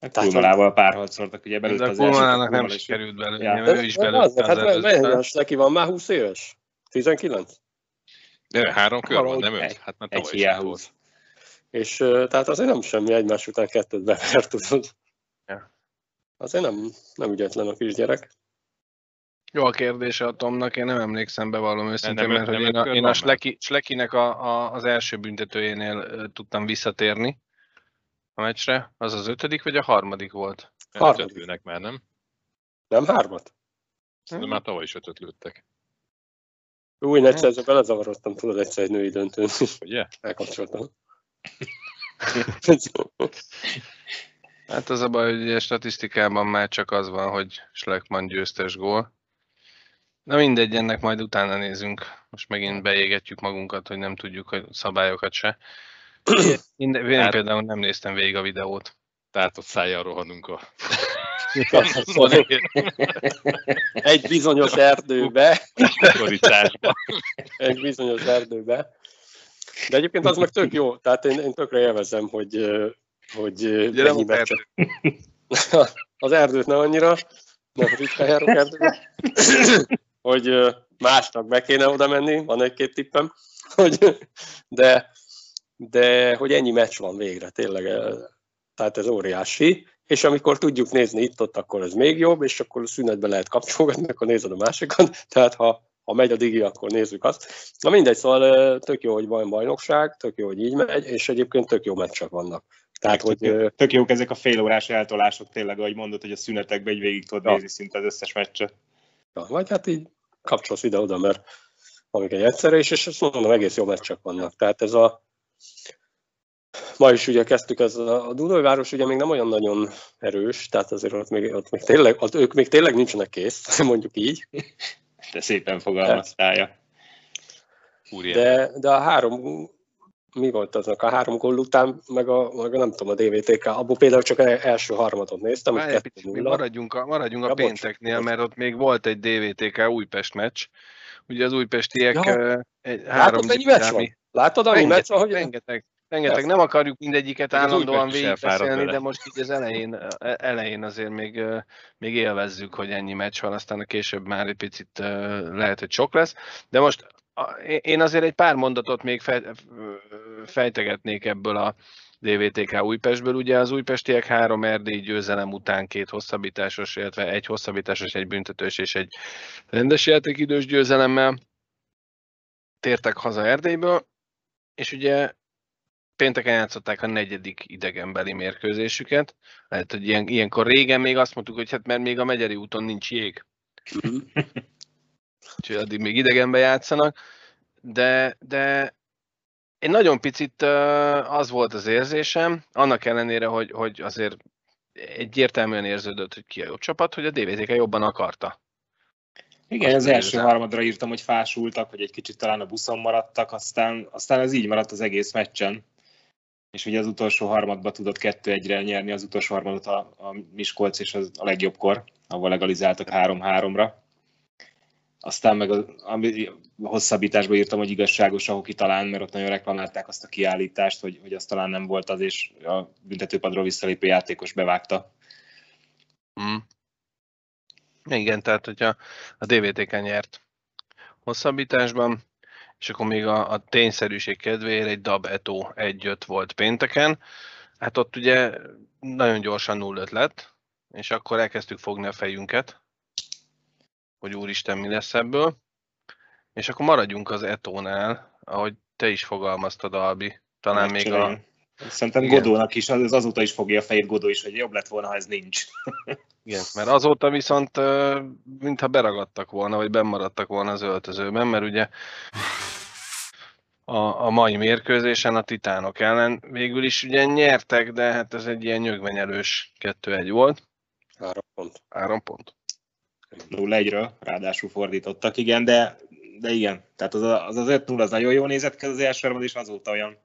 Hát Kulmanával párharcoltak, ugye belőtt az első. nem sikerült belőle, ja. ő is belőtt. Hát mennyi Sleki van már 20 éves? 19? De három kör van, nem öt? Hát már tavaly is volt. És tehát azért nem semmi egymás után kettőt bevert, tudod. Ja. Azért nem, nem ügyetlen a kisgyerek. Jó a kérdése a Tomnak, én nem emlékszem be valami őszintén, mert hogy én a, én a Sleki, Slekinek a, a, az első büntetőjénél tudtam visszatérni a meccsre. Az az ötödik, vagy a harmadik volt? Harmadik. Ötöt már, nem? Nem hármat? Szerintem már tavaly is ötöt lőttek. Új, egyszer ezzel belezavarodtam, tudod, egyszer egy női döntőn. Ugye? Elkapcsoltam. hát az a baj, hogy a statisztikában már csak az van, hogy Schleckmann győztes gól. Na mindegy, ennek majd utána nézünk. Most megint beégetjük magunkat, hogy nem tudjuk a szabályokat se. Én, én hát, például nem néztem végig a videót. Tehát ott szájjal rohanunk a... Egy bizonyos erdőbe. Egy bizonyos erdőbe. De egyébként az meg tök jó. Tehát én, én tökre élvezem, hogy, hogy ennyi meccset. Az erdőt nem annyira, nem ritkán járok erdőbe hogy másnak be kéne oda menni, van egy-két tippem, hogy, de, de hogy ennyi meccs van végre, tényleg, tehát ez óriási, és amikor tudjuk nézni itt-ott, akkor ez még jobb, és akkor a szünetbe lehet kapcsolgatni, akkor nézed a másikat, tehát ha, ha megy a digi, akkor nézzük azt. Na mindegy, szóval tök jó, hogy van bajnokság, tök jó, hogy így megy, és egyébként tök jó meccsek vannak. Tehát, tök, hogy, tök jók ezek a félórás eltolások tényleg, ahogy mondod, hogy a szünetekben egy végig tudod ja. nézni szinte az összes meccset. Ja, vagy hát így kapcsolsz ide-oda, mert amik egy egyszerre is, és azt mondom, egész jó meccsek vannak. Tehát ez a Ma is ugye kezdtük, ez a, a Dunajváros ugye még nem olyan nagyon erős, tehát azért ott még, ott még tényleg, ott ők még tényleg nincsenek kész, mondjuk így. De szépen fogalmaztálja. De, de a három mi volt aznak a három gól után, meg a, meg a nem tudom, a DVTK, abból például csak első harmadot néztem, hogy kettő nulla. Maradjunk a, maradjunk a ja, pénteknél, bocs, mert ott még volt egy DVTK Újpest meccs. Ugye az újpestiek ja. egy három Látod, meccs van? Látod, annyi meccs van, hogy... Rengeteg. Rengeteg, nem akarjuk mindegyiket állandóan végigbeszélni, de most így az elején, elején azért még, még élvezzük, hogy ennyi meccs van, aztán a később már egy picit lehet, hogy sok lesz. De most én azért egy pár mondatot még fejtegetnék ebből a DVTK Újpestből. Ugye az újpestiek három erdélyi győzelem után két hosszabbításos, illetve egy hosszabbításos, egy büntetős és egy rendes játékidős győzelemmel tértek haza Erdélyből, és ugye pénteken játszották a negyedik idegenbeli mérkőzésüket. Lehet, hogy ilyen, ilyenkor régen még azt mondtuk, hogy hát mert még a Megyeri úton nincs jég. Úgyhogy addig még idegenbe játszanak. De, de én nagyon picit az volt az érzésem, annak ellenére, hogy, hogy azért egyértelműen érződött, hogy ki a jobb csapat, hogy a DVTK jobban akarta. Igen, az első érzem. harmadra írtam, hogy fásultak, hogy egy kicsit talán a buszon maradtak, aztán, aztán ez így maradt az egész meccsen. és ugye az utolsó harmadba tudott 2-1-re nyerni az utolsó harmadot a, a Miskolc, és az a legjobbkor, ahol legalizáltak 3-3-ra. Aztán meg a, a, a hosszabbításba írtam, hogy igazságos a hoki talán, mert ott nagyon reklamálták azt a kiállítást, hogy, hogy az talán nem volt az, és a büntetőpadról visszalépő játékos bevágta. Mm. Igen, tehát hogyha a DVTK nyert hosszabbításban, és akkor még a, a tényszerűség kedvéért egy DAB Eto 1 volt pénteken, hát ott ugye nagyon gyorsan 0 lett, és akkor elkezdtük fogni a fejünket, hogy úristen, mi lesz ebből. És akkor maradjunk az Etónál, ahogy te is fogalmaztad, Albi. Talán még a... Szerintem Igen. Godónak is, az azóta is fogja a fejét Godó is, hogy jobb lett volna, ha ez nincs. Igen, mert azóta viszont mintha beragadtak volna, vagy bemaradtak volna az öltözőben, mert ugye a, a mai mérkőzésen a Titánok ellen végül is ugye nyertek, de hát ez egy ilyen nyögvenyelős 2-1 volt. Három pont. Három pont. 0-1-ről, ráadásul fordítottak, igen, de, de igen, tehát az az, az 5-0 az nagyon jól nézett ki az első és azóta olyan,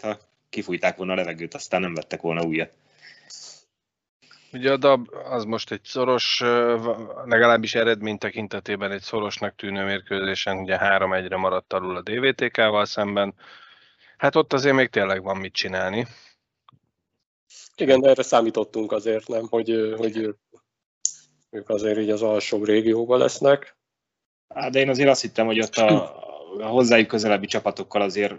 ha kifújták volna a levegőt, aztán nem vettek volna újat. Ugye a DAB az most egy szoros, legalábbis eredmény tekintetében egy szorosnak tűnő mérkőzésen, ugye 3-1-re maradt alul a DVTK-val szemben. Hát ott azért még tényleg van mit csinálni. Igen, de erre számítottunk azért, nem, hogy, hogy ők azért így az alsóbb régióban lesznek. Hát, de én azért azt hittem, hogy ott a, a hozzájuk közelebbi csapatokkal azért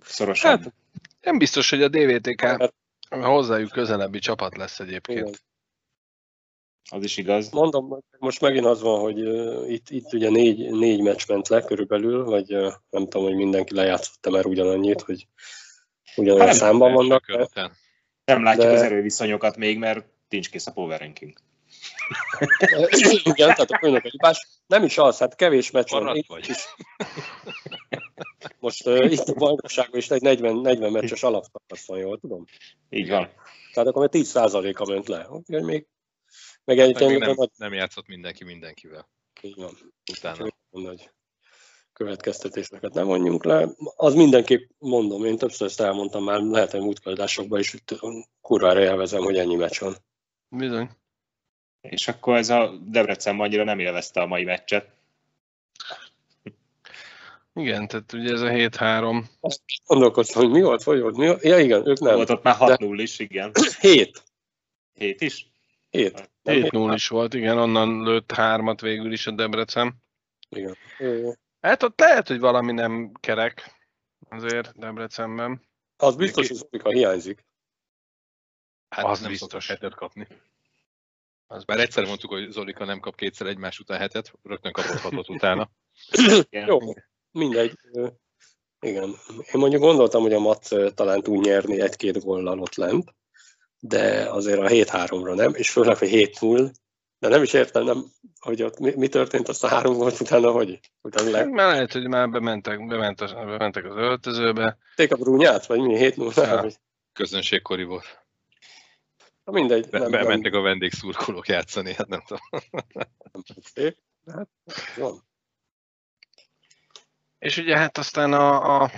szorosabb. Hát, nem biztos, hogy a DVTK hát, hozzájuk közelebbi csapat lesz egyébként. Igen. Az is igaz. Mondom, most megint az van, hogy itt, itt ugye négy, négy meccs ment le körülbelül, vagy nem tudom, hogy mindenki lejátszotta már ugyanannyit, hogy ugyanolyan hát, számban vannak. Nem látjuk de... az erőviszonyokat még, mert nincs kész a power ranking. Igen, tehát a főnök hibás. Nem is az, hát kevés meccs van. Vagy. Is. Most uh, itt a bajnokságban is egy 40, 40 meccses alapszakasz van, jól tudom? Így van. Tehát akkor 10 a ment le. Úgyhogy még, meg egyébként nem, nagy... nem játszott mindenki mindenkivel. Így van. Utána. Nagy következtetéseket nem mondjunk le. Az mindenképp mondom, én többször ezt elmondtam már, lehet, hogy múltkor is, hogy kurvára élvezem, hogy ennyi meccs van. Bizony és akkor ez a Debrecen annyira nem élvezte a mai meccset. Igen, tehát ugye ez a 7-3. Azt gondolkoztam, hogy mi volt, hogy volt, mi volt? Ja igen, ők nem. Volt ott már 6-0 is, igen. 7. 7 is? 7. 7-0 is volt, igen, onnan lőtt hármat végül is a Debrecen. Igen. Hát ott lehet, hogy valami nem kerek azért Debrecenben. Az biztos, hogy Zolika hiányzik. Hát az nem biztos. hetet kapni. Az Bár egyszer mondtuk, hogy Zolika nem kap kétszer egymás után hetet, rögtön kapott hatot utána. Jó, mindegy. Igen. Én mondjuk gondoltam, hogy a Mat talán tud nyerni egy-két góllal ott lent, de azért a 7-3-ra nem, és főleg, hogy 7-0, de nem is értem, nem, hogy ott mi, mi történt, azt a három volt utána, hogy utána le... Már lehet, hogy már bementek, bement az, bementek az öltözőbe. Ték a brúnyát, vagy mi? 7-0? Ja. Közönségkori volt. Mindegy. Be, nem, bementek nem. a vendégszurkolók játszani, hát nem tudom. Szép, hát. És ugye hát aztán a, a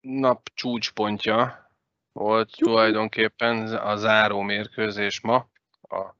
nap csúcspontja volt Juhu. tulajdonképpen a záró mérkőzés ma. A,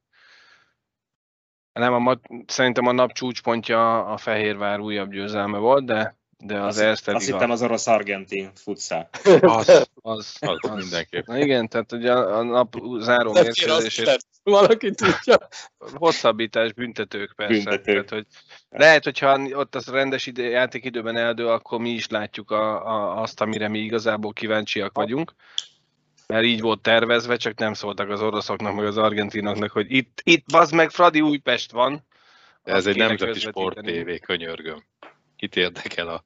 nem, a, szerintem a nap csúcspontja a Fehérvár újabb győzelme volt, de de az azt, Erste Azt hittem az orosz-argentin futszál. Az, az, az, az mindenképp. Na igen, tehát ugye a nap záró mérkőzés. Valaki tudja. Hosszabbítás, büntetők persze. Büntetők. Tehát, hogy lehet, hogyha ott az rendes ide, játékidőben eldől, akkor mi is látjuk a, a, azt, amire mi igazából kíváncsiak vagyunk. Mert így volt tervezve, csak nem szóltak az oroszoknak, meg az argentinoknak, hogy itt, itt az meg Fradi Újpest van. De ez egy nemzeti sport tévé, könyörgöm kit érdekel a,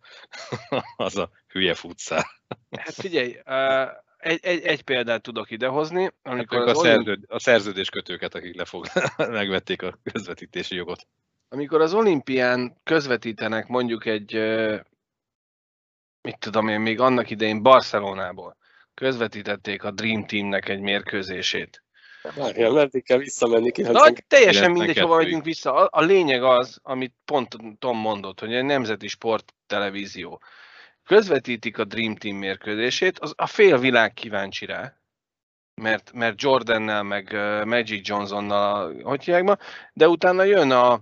az a hülye futszál. Hát figyelj, egy, egy, egy példát tudok idehozni. Amikor hát a, szerződ, a szerződéskötőket, akik lefog, megvették a közvetítési jogot. Amikor az olimpián közvetítenek mondjuk egy, mit tudom én, még annak idején Barcelonából közvetítették a Dream Teamnek egy mérkőzését, Várjál, meddig kell visszamenni? Na, teljesen mindegy, hova megyünk vissza. A, a lényeg az, amit pont Tom mondott, hogy egy nemzeti sport televízió. közvetítik a Dream Team mérkőzését, az a fél világ kíváncsi rá, mert, mert Jordannel, meg Magic Johnsonnal, hogy hívják ma, de utána jön a,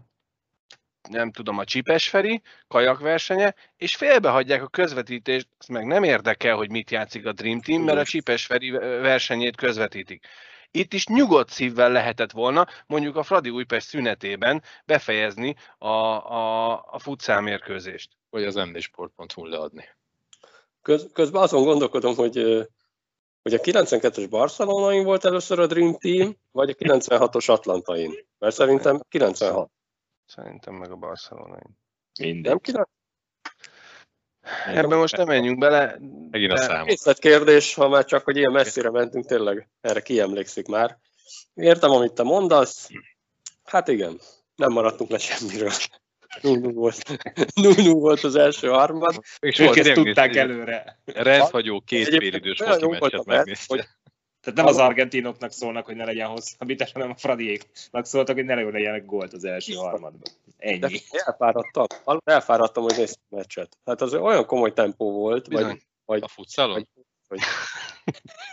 nem tudom, a Csipes Feri kajakversenye, és félbehagyják a közvetítést, ez meg nem érdekel, hogy mit játszik a Dream Team, mert a Csipes Feri versenyét közvetítik. Itt is nyugodt szívvel lehetett volna, mondjuk a Fradi Újpest szünetében befejezni a, a, a futszál mérkőzést. Vagy az mdsport.hu leadni. Köz, közben azon gondolkodom, hogy hogy a 92-es Barcelonain volt először a Dream Team, vagy a 96-os Atlantain. Mert szerintem 96. Szerintem meg a Barcelonain. Mindegy. Nem 90? Ebben most nem menjünk bele. Megint a számok. Részletkérdés, ha már csak, hogy ilyen messzire mentünk, tényleg erre kiemlékszik már. Értem, amit te mondasz. Hát igen, nem maradtunk le semmiről. 0 volt, 0 volt az első harmad. És Ők ezt tudták előre. Rendhagyó két félidős foci meccset megnézte. Tehát nem az argentinoknak szólnak, hogy ne legyen hosszabbítás, hanem a Fradiéknak szóltak, hogy ne legyenek gólt az első harmadban. De Ennyi. elfáradtam, elfáradtam, hogy néztem a meccset. Hát az olyan komoly tempó volt, Bizony. vagy A futszalon?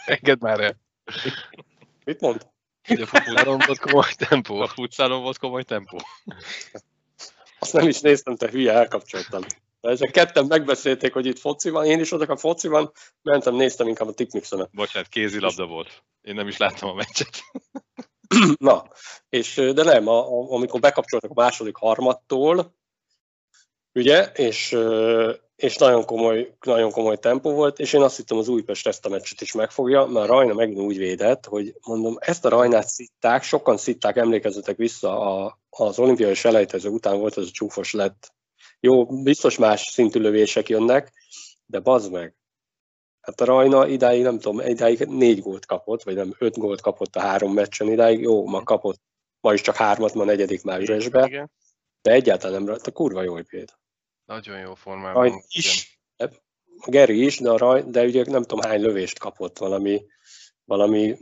Engedd már el. mit mond? Hogy a futballon volt komoly tempó. A futszalon volt komoly tempó. Azt nem is néztem, te hülye, elkapcsoltam. Ezek ketten megbeszélték, hogy itt foci van, én is odak a foci van, mentem, néztem inkább a tipmixonet. Bocsánat, kézilabda volt. Én nem is láttam a meccset. Na, és de nem, a, a, amikor bekapcsoltak a második harmadtól, ugye, és, és nagyon komoly, nagyon komoly tempó volt, és én azt hittem az Újpest ezt a meccset is megfogja, mert Rajna megint úgy védett, hogy mondom, ezt a Rajnát szitták, sokan szitták, emlékezzetek vissza, a, az olimpiai selejtező után volt az a csúfos lett. Jó, biztos más szintű lövések jönnek, de bazd meg. Hát a Rajna idáig, nem tudom, idáig négy gólt kapott, vagy nem, öt gólt kapott a három meccsen idáig, jó, ma kapott, ma is csak hármat, ma a negyedik már üresbe, de egyáltalán nem rajta, kurva jó véd. Nagyon jó formában. Raj van. is, a Geri is, de, a Raj, de ugye nem tudom hány lövést kapott, valami, valami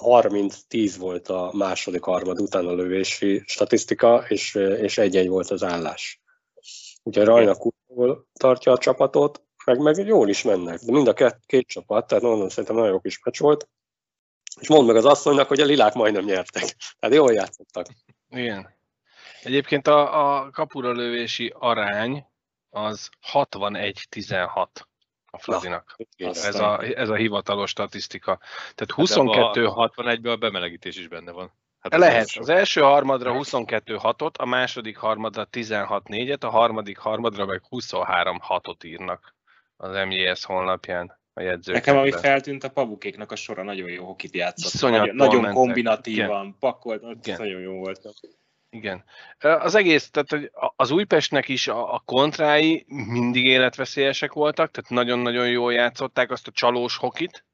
30-10 volt a második harmad után a lövési statisztika, és, és egy-egy volt az állás. Úgyhogy Rajna kurva tartja a csapatot, meg, meg jól is mennek, de mind a két, két csapat, tehát mondom, szerintem nagyon jó kis meccs volt. És mondd meg az asszonynak, hogy a lilák majdnem nyertek. Tehát jól játszottak. Igen. Egyébként a, a kapura lövési arány az 61-16 a Fradinak. Ez a, ez a hivatalos statisztika. Tehát 22 a 61-ben a bemelegítés is benne van. Hát az Lehet. első. Az első harmadra 22-6-ot, a második harmadra 16-4-et, a harmadik harmadra meg 23-6-ot írnak az MJS honlapján a jegyzőkönyvben. Nekem, ami feltűnt, a pabukéknak a sora nagyon jó hokit játszott. Iszonyat Nagyon, nagyon mentek. kombinatívan, pakolt, ott Igen. nagyon jó volt. Igen. Az egész, tehát hogy az Újpestnek is a, a kontrái mindig életveszélyesek voltak, tehát nagyon-nagyon jól játszották azt a csalós hokit.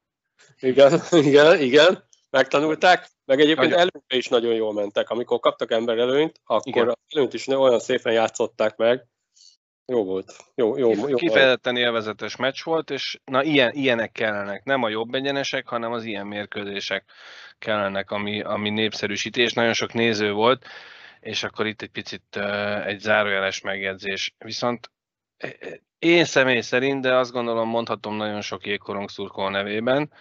Igen, igen, igen, megtanulták, meg egyébként Nagyon. előnybe is nagyon jól mentek. Amikor kaptak ember előnyt, akkor Igen. az előnyt is olyan szépen játszották meg. Jó volt. Jó, jó, jó. Kifejezetten élvezetes meccs volt, és na ilyen, ilyenek kellenek. Nem a jobb egyenesek, hanem az ilyen mérkőzések kellenek, ami, ami népszerűsítés. Nagyon sok néző volt, és akkor itt egy picit uh, egy zárójeles megjegyzés. Viszont én személy szerint, de azt gondolom mondhatom nagyon sok jégkorong szurkoló nevében,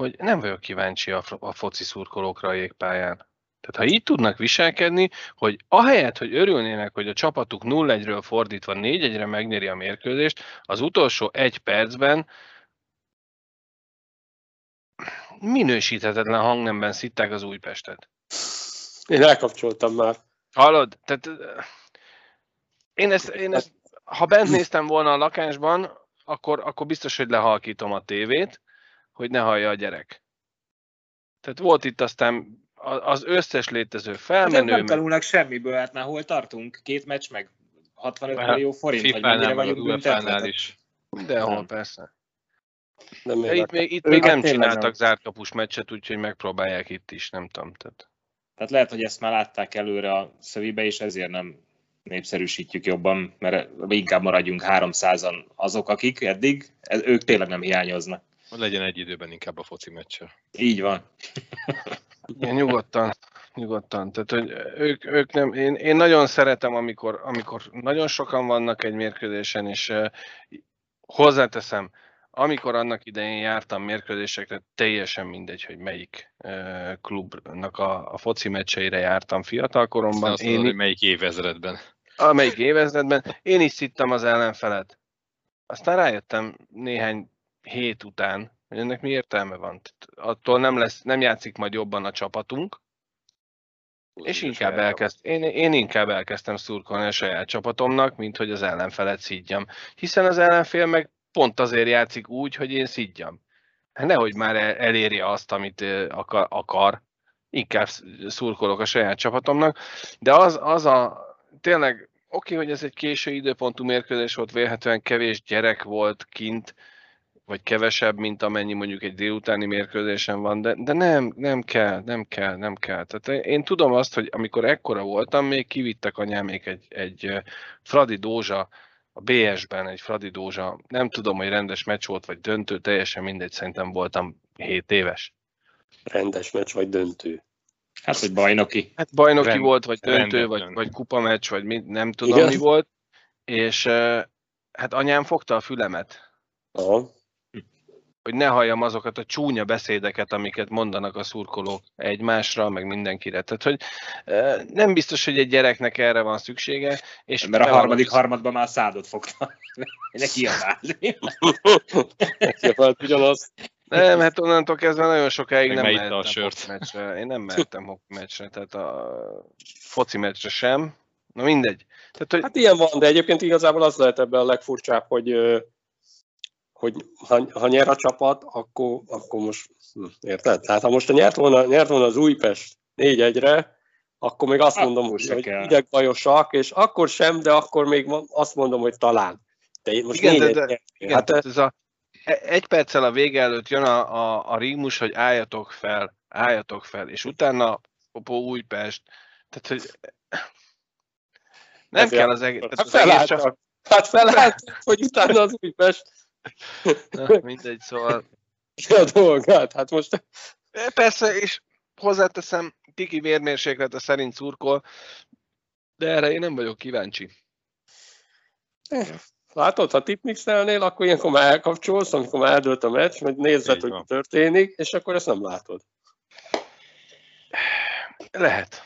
hogy nem vagyok kíváncsi a, a foci szurkolókra a jégpályán. Tehát ha így tudnak viselkedni, hogy ahelyett, hogy örülnének, hogy a csapatuk 0-1-ről fordítva 4-1-re megnyeri a mérkőzést, az utolsó egy percben minősíthetetlen hangnemben szitták az Újpestet. Én elkapcsoltam már. Hallod? Tehát eh, én ezt, én ezt, ha bent néztem volna a lakásban, akkor, akkor biztos, hogy lehalkítom a tévét, hogy ne hallja a gyerek. Tehát volt itt aztán az összes létező Hát felmenő, nem meg- tanulnak semmiből, hát már hol tartunk? Két meccs meg 65 Hát, millió forint, vagy mennyire vagyunk büntetve? Is. Mindenhol Nem. persze. De De itt még, itt még hát nem csináltak nem. zárt kapus meccset, úgyhogy megpróbálják itt is, nem tudom. Tehát. Tehát lehet, hogy ezt már látták előre a szövibe, és ezért nem népszerűsítjük jobban, mert inkább maradjunk 300-an azok, akik eddig, ez- ők tényleg nem hiányoznak. Legyen egy időben inkább a foci meccsel. Így van. Igen, nyugodtan, nyugodtan. Tehát, hogy ők, ők nem, én, én nagyon szeretem, amikor, amikor nagyon sokan vannak egy mérkőzésen, és eh, hozzáteszem, amikor annak idején jártam mérkőzésekre, teljesen mindegy, hogy melyik uh, klubnak a, a foci meccseire jártam fiatalkoromban. Azt mondod, hogy melyik évezredben. Amelyik évezredben. Én is szittem az ellenfelet. Aztán rájöttem néhány hét után, hogy ennek mi értelme van. Attól nem, lesz, nem játszik majd jobban a csapatunk, és inkább elkezd, én, én inkább elkezdtem szurkolni a saját csapatomnak, mint hogy az ellenfelet szídjam. Hiszen az ellenfél meg pont azért játszik úgy, hogy én szidjam. Hát nehogy már elérje azt, amit akar. Inkább szurkolok a saját csapatomnak. De az, az a tényleg oké, hogy ez egy késő időpontú mérkőzés volt, vélhetően kevés gyerek volt kint, vagy kevesebb, mint amennyi mondjuk egy délutáni mérkőzésen van, de, de nem, nem kell, nem kell, nem kell. Tehát én tudom azt, hogy amikor ekkora voltam, még kivittek anyámék egy, egy Fradi Dózsa a BS-ben egy Fradi Dózsa, nem tudom, hogy rendes meccs volt, vagy döntő, teljesen mindegy, szerintem voltam 7 éves. Rendes meccs, vagy döntő? Hát, hogy bajnoki. Hát bajnoki Rend, volt, vagy döntő, vagy, vagy kupameccs, vagy mi, nem tudom Igen? mi volt. És hát anyám fogta a fülemet. Aha hogy ne halljam azokat a csúnya beszédeket, amiket mondanak a szurkolók egymásra, meg mindenkire. Tehát, hogy nem biztos, hogy egy gyereknek erre van szüksége. És Mert a harmadik is... harmadban már szádot fogta. Neki kiabálni. Kiabált ugyanaz. Nem, hát onnantól kezdve nagyon sokáig nem mehettem a sört. meccsre. Én nem mehettem hoki meccsre, tehát a foci meccsre sem. Na mindegy. Tehát, hogy... Hát ilyen van, de egyébként igazából az lehet ebben a legfurcsább, hogy hogy ha, ha nyer a csapat, akkor, akkor most, hm, érted? Tehát ha most a nyert volna, nyert volna az Újpest 4-1-re, akkor még azt mondom, akkor hogy idegbajosak, és akkor sem, de akkor még azt mondom, hogy talán. De most igen, de, de, igen, hát, ez a, e- egy perccel a vége előtt jön a, a, a rímus, hogy álljatok fel, álljatok fel, és utána Popó Újpest. Tehát, hogy nem kell az egész. Hát felálltak, csak... hát felálltak, hogy utána az Újpest. Na, mindegy, szóval... a dolgát, hát most... Persze, és hozzáteszem, Kiki vérmérséklete szerint szurkol, de erre én nem vagyok kíváncsi. Látod, ha tipmixelnél, akkor ilyenkor már elkapcsolsz, amikor már eldőlt a meccs, hogy nézzed, hogy mi történik, és akkor ezt nem látod. Lehet.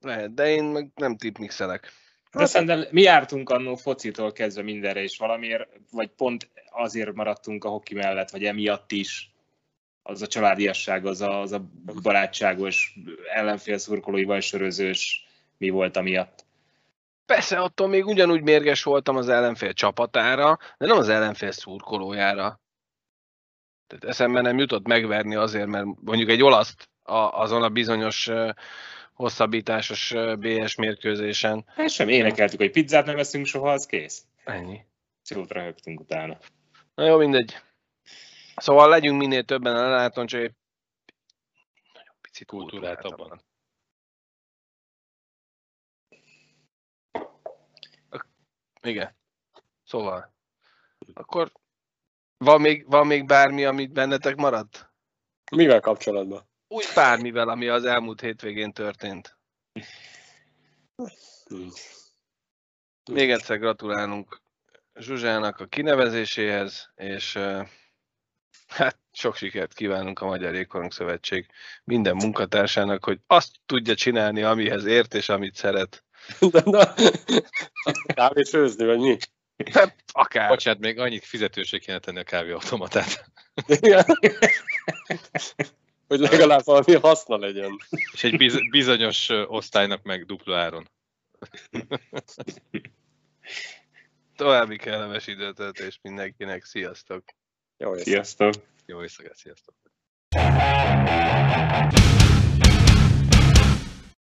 Lehet, de én meg nem tipmixelek. De szerintem mi jártunk annó focitól kezdve mindenre, és valamiért, vagy pont azért maradtunk a hoki mellett, vagy emiatt is, az a családiasság, az a, az a barátságos, ellenfél szurkolóival sörözős, mi volt amiatt. Persze, attól még ugyanúgy mérges voltam az ellenfél csapatára, de nem az ellenfél szurkolójára. Tehát eszembe nem jutott megverni azért, mert mondjuk egy olaszt azon a bizonyos hosszabbításos BS mérkőzésen. Hát sem énekeltük, hogy pizzát nem veszünk soha, az kész. Ennyi. Jót röhögtünk utána. Na jó, mindegy. Szóval legyünk minél többen a lelátón, csak egy nagyon picit kultúráltabban. Igen. Szóval. Akkor van még, van még bármi, amit bennetek maradt? Mivel kapcsolatban? Úgy bármivel, ami az elmúlt hétvégén történt. Még egyszer gratulálunk Zsuzsának a kinevezéséhez, és hát sok sikert kívánunk a Magyar Jégkorong Szövetség minden munkatársának, hogy azt tudja csinálni, amihez ért és amit szeret. Kávét főzni, vagy mi? Hát, akár. Bocsánat, még annyit fizetőség kéne tenni a kávéautomatát hogy legalább valami haszna legyen. És egy biz- bizonyos osztálynak meg dupla áron. További kellemes időtöltés mindenkinek. Sziasztok! Jó éjszakát! Sziasztok! Jó éjszakát, sziasztok!